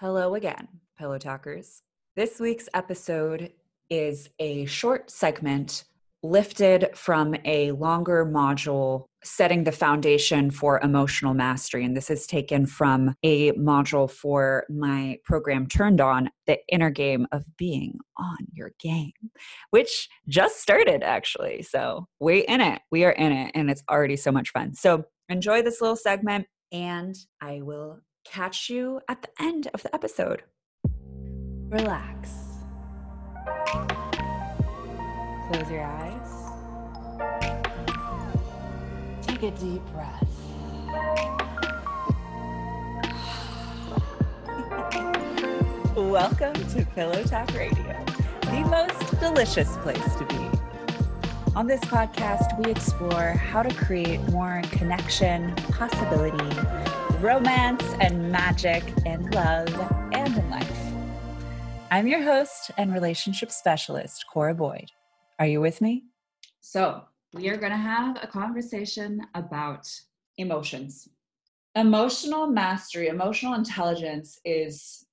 Hello again, Pillow Talkers. This week's episode is a short segment lifted from a longer module setting the foundation for emotional mastery. And this is taken from a module for my program Turned On, the inner game of being on your game, which just started actually. So we're in it. We are in it. And it's already so much fun. So enjoy this little segment, and I will catch you at the end of the episode. Relax. Close your eyes. Take a deep breath. Welcome to Pillow Talk Radio, the most delicious place to be. On this podcast, we explore how to create more connection, possibility, romance, and magic and love and in life. I'm your host and relationship specialist, Cora Boyd. Are you with me? So, we are going to have a conversation about emotions. Emotional mastery, emotional intelligence is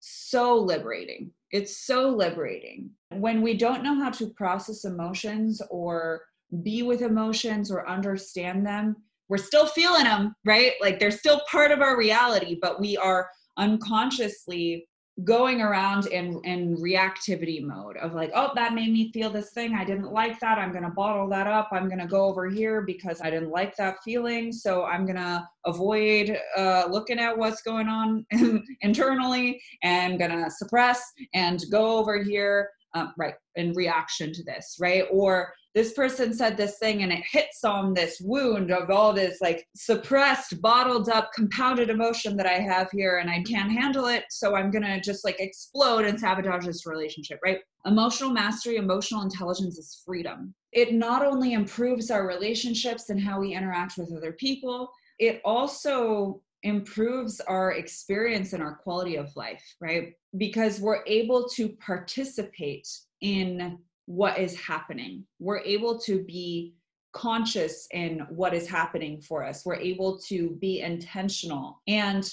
so liberating. It's so liberating. When we don't know how to process emotions or be with emotions or understand them, we're still feeling them, right? Like they're still part of our reality, but we are unconsciously going around in in reactivity mode of like oh that made me feel this thing. I didn't like that. I'm going to bottle that up. I'm going to go over here because i didn't like that feeling. So i'm going to avoid uh, looking at what's going on internally and going to suppress and go over here um, right in reaction to this right? Or this person said this thing and it hits on this wound of all this like suppressed bottled up compounded emotion that i have here and i can't handle it. So i'm gonna just like explode and sabotage this relationship right? Emotional mastery emotional intelligence is freedom. It not only improves our relationships and how we interact with other people it also improves our experience and our quality of life, right? Because we're able to participate in what is happening. We're able to be conscious in what is happening for us. We're able to be intentional and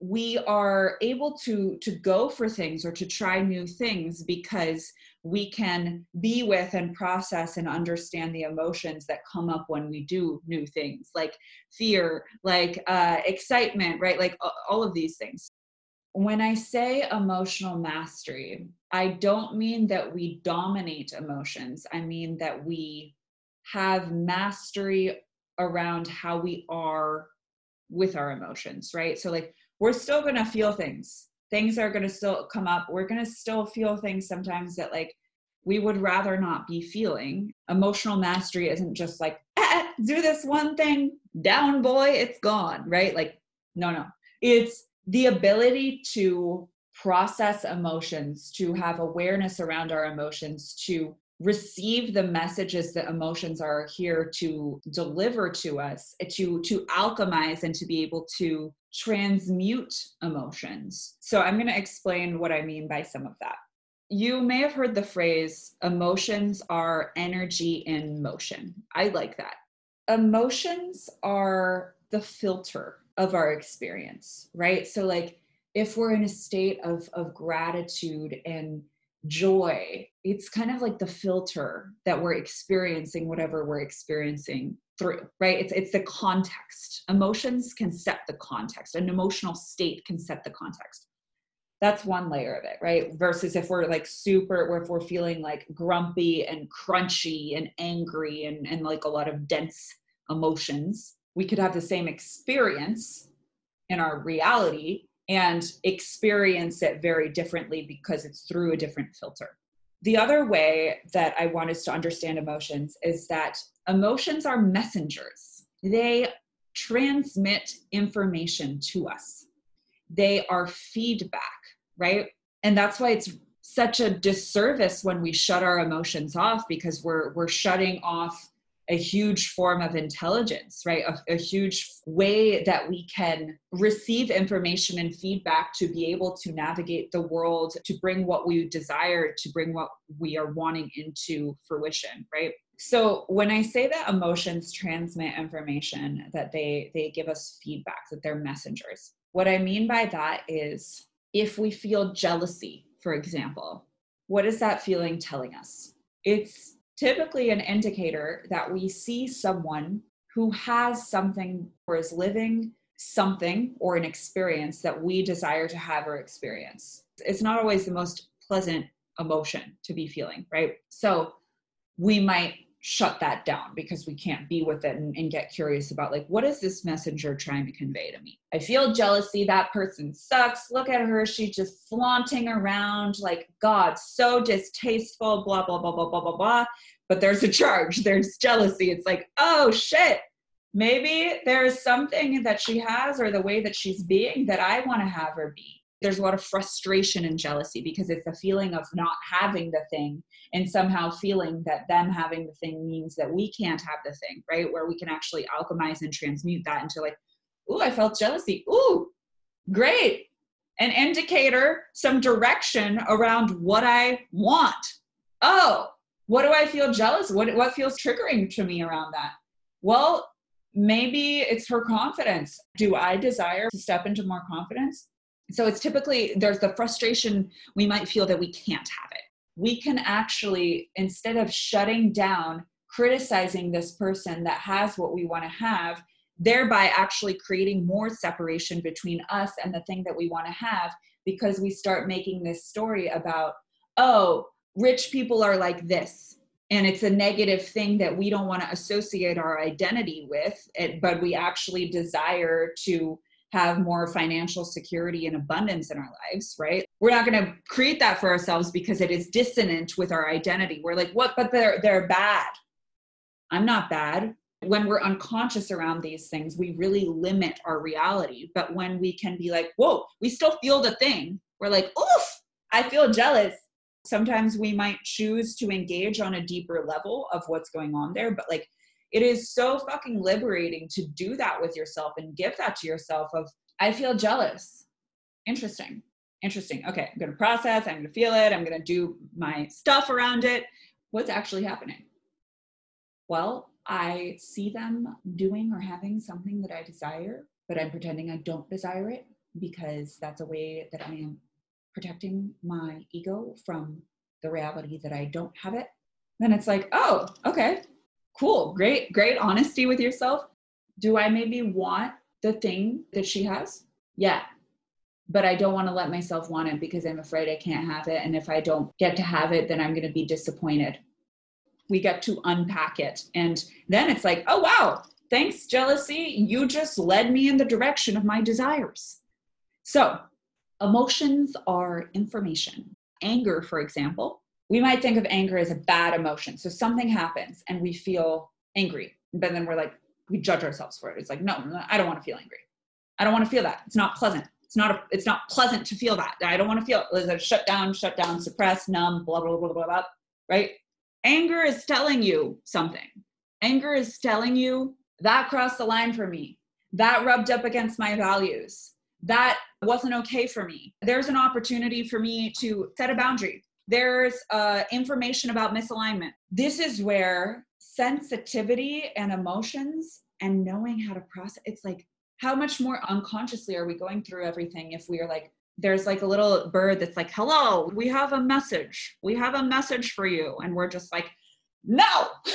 we are able to to go for things or to try new things because we can be with and process and understand the emotions that come up when we do new things like fear like uh, excitement right like all of these things when i say emotional mastery i don't mean that we dominate emotions. I mean that we have mastery around how we are with our emotions right? So like we're still to feel things. Things are to still come up. We're to still feel things sometimes that like we would rather not be feeling. Emotional mastery isn't just like eh, do this one thing. Down boy it's gone right? Like no no. It's the ability to process emotions to have awareness around our emotions to receive the messages that emotions are here to deliver to us to to alchemize and to be able to transmute emotions. So i'm going to explain what i mean by some of that. You may have heard the phrase emotions are energy in motion. I like that. Emotions are the filter of our experience right? So like if we're in a state of of gratitude and joy it's kind of like the filter that we're experiencing whatever we're experiencing through right? It's it's the context. Emotions can set the context. An emotional state can set the context. That's one layer of it right? Versus if we're like super or if we're feeling like grumpy and crunchy and angry and and like a lot of dense emotions we could have the same experience in our reality and experience it very differently because it's through a different filter. The other way that I want us to understand emotions is that emotions are messengers. They transmit information to us. They are feedback, right? And that's why it's such a disservice when we shut our emotions off because we're we're shutting off a huge form of intelligence, right? A, a, huge way that we can receive information and feedback to be able to navigate the world, to bring what we desire, to bring what we are wanting into fruition, right? So when I say that emotions transmit information, that they they give us feedback, that they're messengers. What I mean by that is if we feel jealousy, for example, what is that feeling telling us? It's typically an indicator that we see someone who has something or is living something or an experience that we desire to have or experience. It's not always the most pleasant emotion to be feeling, right? So we might shut that down because we can't be with it and, and, get curious about like what is this messenger trying to convey to me? I feel jealousy that person sucks look at her she's just flaunting around like god so distasteful blah blah blah blah blah blah blah. But there's a charge there's jealousy it's like oh shit maybe there's something that she has or the way that she's being that i want to have her be there's a lot of frustration and jealousy because it's a feeling of not having the thing and somehow feeling that them having the thing means that we can't have the thing, right? Where we can actually alchemize and transmute that into like, ooh, I felt jealousy. Ooh, great. An indicator, some direction around what I want. Oh, what do I feel jealous? What what feels triggering to me around that? Well, maybe it's her confidence. Do I desire to step into more confidence? So it's typically there's the frustration we might feel that we can't have it. We can actually, instead of shutting down, criticizing this person that has what we want to have, thereby actually creating more separation between us and the thing that we want to have because we start making this story about, oh, rich people are like this. And it's a negative thing that we don't want to associate our identity with, but we actually desire to have more financial security and abundance in our lives, right? We're not going to create that for ourselves because it is dissonant with our identity. We're like, what? But they're they're bad. I'm not bad. When we're unconscious around these things, we really limit our reality. But when we can be like, whoa, we still feel the thing. We're like, oof, I feel jealous. Sometimes we might choose to engage on a deeper level of what's going on there, but like it is so fucking liberating to do that with yourself and give that to yourself of i feel jealous. Interesting. Interesting. Okay i'm to process i'm to feel it i'm to do my stuff around it. What's actually happening? Well i see them doing or having something that i desire but i'm pretending i don't desire it because that's a way that i am protecting my ego from the reality that i don't have it. Then it's like oh okay cool, great, great honesty with yourself. Do I maybe want the thing that she has? Yeah. But I don't want to let myself want it because I'm afraid I can't have it. And if I don't get to have it, then I'm going to be disappointed. We get to unpack it. And then it's like, oh, wow, thanks, jealousy. You just led me in the direction of my desires. So, emotions are information. Anger, for example, we might think of anger as a bad emotion. So something happens and we feel angry, but then we're like, we judge ourselves for it. It's like, no, I don't want to feel angry. I don't want to feel that. It's not pleasant. It's not a, it's not pleasant to feel that. I don't want to feel it. It's a shut down, shut down, suppress, numb, blah, blah, blah, blah, blah, right? Anger is telling you something. Anger is telling you that crossed the line for me. That rubbed up against my values. That wasn't okay for me. There's an opportunity for me to set a boundary there's uh, information about misalignment. This is where sensitivity and emotions and knowing how to process it's like how much more unconsciously are we going through everything if we are like there's like a little bird that's like hello we have a message. We have a message for you. And we're just like no.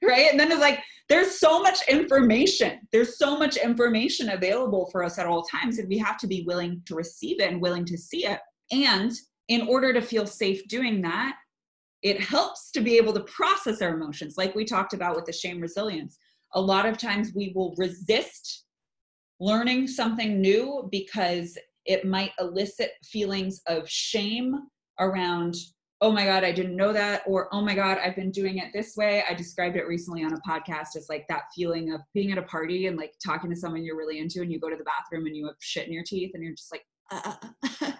Right? And then it's like there's so much information. There's so much information available for us at all times and we have to be willing to receive it and willing to see it. And in order to feel safe doing that, it helps to be able to process our emotions, like we talked about with the shame resilience. A lot of times we will resist learning something new because it might elicit feelings of shame around, oh my God, I didn't know that, or oh my God, I've been doing it this way. I described it recently on a podcast as like that feeling of being at a party and like talking to someone you're really into, and you go to the bathroom and you have shit in your teeth, and you're just like, uh, uh, uh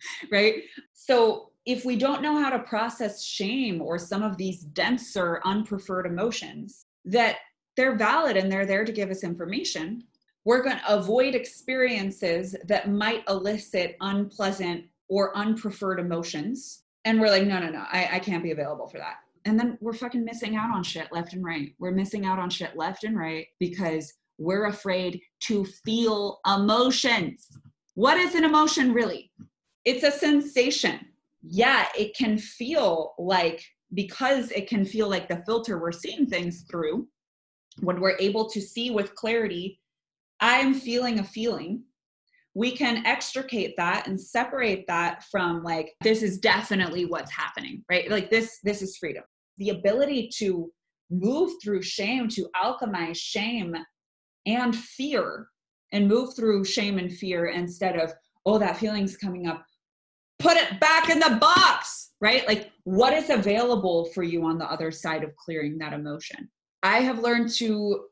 right? So if we don't know how to process shame or some of these denser, unpreferred emotions, that they're valid and they're there to give us information, we're going to avoid experiences that might elicit unpleasant or unpreferred emotions. And we're like, no, no, no, I, I can't be available for that. And then we're fucking missing out on shit left and right. We're missing out on shit left and right because we're afraid to feel emotions. What is an emotion really? It's a sensation. Yeah, it can feel like, because it can feel like the filter we're seeing things through, when we're able to see with clarity, I'm feeling a feeling, we can extricate that and separate that from like, this is definitely what's happening, right? Like this, this is freedom. The ability to move through shame, to alchemize shame and fear and move through shame and fear instead of, oh, that feeling's coming up. Put it back in the box, right? Like, what is available for you on the other side of clearing that emotion? I have learned to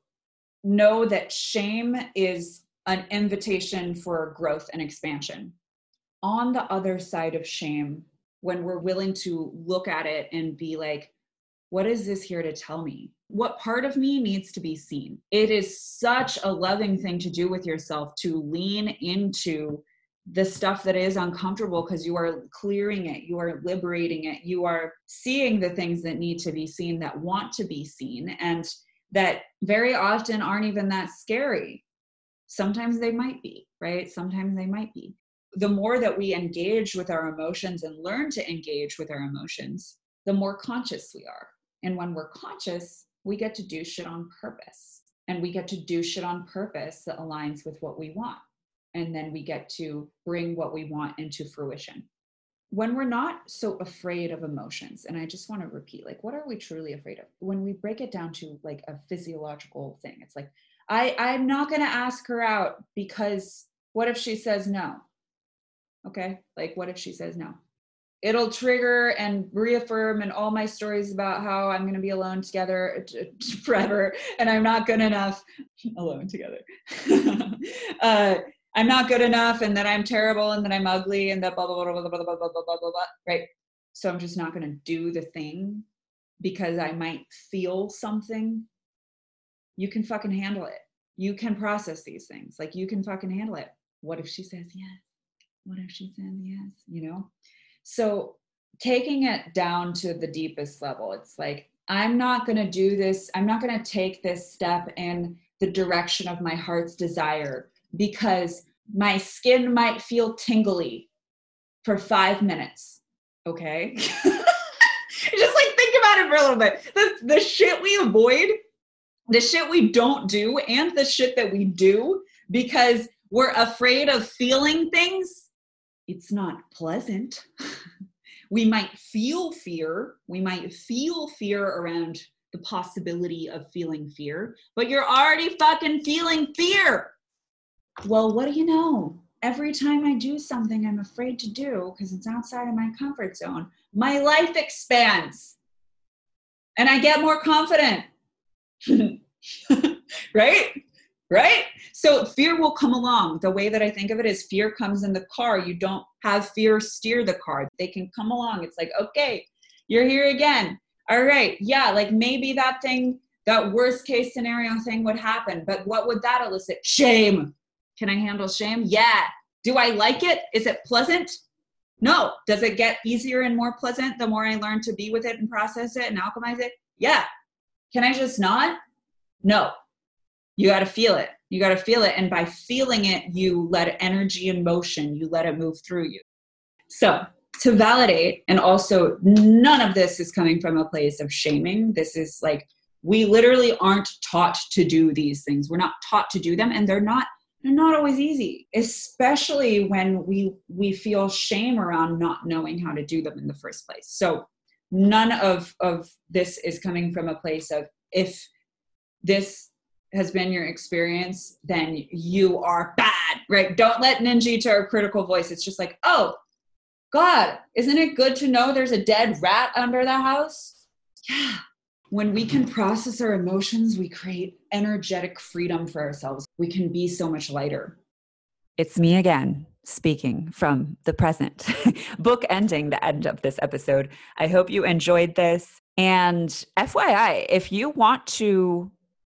know that shame is an invitation for growth and expansion. On the other side of shame, when we're willing to look at it and be like, what is this here to tell me? What part of me needs to be seen? It is such a loving thing to do with yourself to lean into the stuff that is uncomfortable because you are clearing it, you are liberating it, you are seeing the things that need to be seen that want to be seen and that very often aren't even that scary. Sometimes they might be, right? Sometimes they might be. The more that we engage with our emotions and learn to engage with our emotions, the more conscious we are. And when we're conscious, we get to do shit on purpose. And we get to do shit on purpose that aligns with what we want. And then we get to bring what we want into fruition. When we're not so afraid of emotions, and I just want to repeat, like, what are we truly afraid of? When we break it down to like a physiological thing, it's like, I, I'm not going to ask her out because what if she says no? Okay. Like, what if she says no? it'll trigger and reaffirm and all my stories about how I'm going to be alone together forever and I'm not good enough alone together. uh, I'm not good enough and that I'm terrible and that I'm ugly and that blah, blah, blah, blah, blah, blah, blah, blah, blah, blah, blah, right? So I'm just not going to do the thing because I might feel something. You can fucking handle it. You can process these things. Like you can fucking handle it. What if she says yes? What if she says yes? You know? So taking it down to the deepest level, it's like, I'm not going to do this. I'm not going to take this step in the direction of my heart's desire because my skin might feel tingly for five minutes. Okay. Just like think about it for a little bit. The, the shit we avoid, the shit we don't do, and the shit that we do because we're afraid of feeling things it's not pleasant. we might feel fear. We might feel fear around the possibility of feeling fear, but you're already fucking feeling fear. Well, what do you know? Every time I do something I'm afraid to do because it's outside of my comfort zone, my life expands and I get more confident. right? right? So fear will come along. The way that I think of it is fear comes in the car. You don't have fear steer the car. They can come along. It's like, okay, you're here again. All right. Yeah, like maybe that thing, that worst case scenario thing would happen, but what would that elicit? Shame. Can I handle shame? Yeah. Do I like it? Is it pleasant? No. Does it get easier and more pleasant the more I learn to be with it and process it and alchemize it? Yeah. Can I just not? No you got to feel it you got to feel it and by feeling it you let energy and motion you let it move through you so to validate and also none of this is coming from a place of shaming this is like we literally aren't taught to do these things we're not taught to do them and they're not they're not always easy especially when we we feel shame around not knowing how to do them in the first place so none of of this is coming from a place of if this has been your experience, then you are bad, right? Don't let ninja or critical voice. It's just like, oh, God, isn't it good to know there's a dead rat under the house? Yeah. When we can process our emotions, we create energetic freedom for ourselves. We can be so much lighter. It's me again, speaking from the present, book ending the end of this episode. I hope you enjoyed this. And FYI, if you want to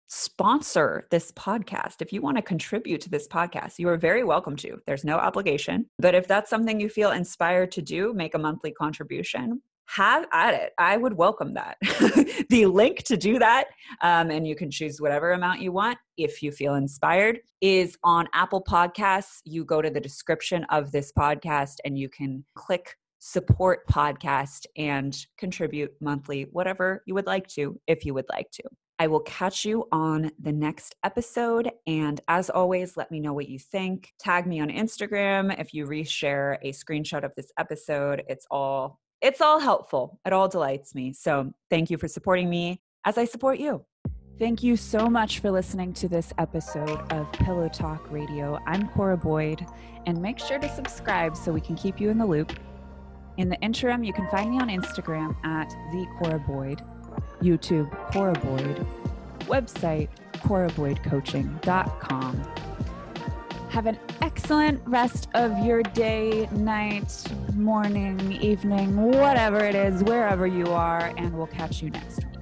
sponsor this podcast, if you want to contribute to this podcast, you are very welcome to. There's no obligation. But if that's something you feel inspired to do, make a monthly contribution, have at it. I would welcome that. the link to do that, um, and you can choose whatever amount you want if you feel inspired, is on Apple Podcasts. You go to the description of this podcast and you can click support podcast and contribute monthly, whatever you would like to, if you would like to. I will catch you on the next episode. And as always, let me know what you think. Tag me on Instagram if you reshare a screenshot of this episode. It's all it's all helpful. It all delights me. So thank you for supporting me as I support you. Thank you so much for listening to this episode of Pillow Talk Radio. I'm Cora Boyd, and make sure to subscribe so we can keep you in the loop. In the interim, you can find me on Instagram at the Cora Boyd, YouTube Cora Boyd, website coraboydcoaching.com. Have an excellent rest of your day, night, morning, evening, whatever it is, wherever you are, and we'll catch you next week.